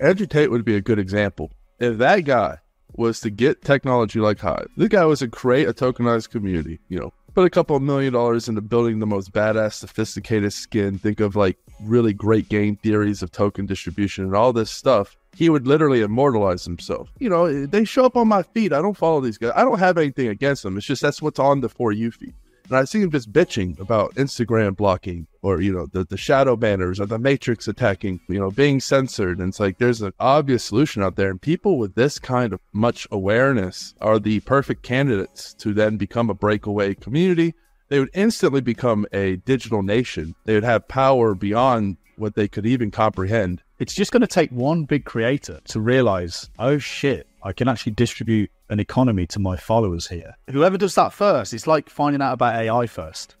Andrew Tate would be a good example. If that guy was to get technology like Hive, this guy was to create a tokenized community, you know, put a couple of million dollars into building the most badass, sophisticated skin. Think of like really great game theories of token distribution and all this stuff. He would literally immortalize himself. You know, they show up on my feed. I don't follow these guys. I don't have anything against them. It's just that's what's on the For You feed. And I see him just bitching about Instagram blocking or, you know, the, the shadow banners or the matrix attacking, you know, being censored. And it's like there's an obvious solution out there. And people with this kind of much awareness are the perfect candidates to then become a breakaway community. They would instantly become a digital nation. They would have power beyond what they could even comprehend. It's just going to take one big creator to realize, oh shit, I can actually distribute an economy to my followers here. Whoever does that first, it's like finding out about AI first.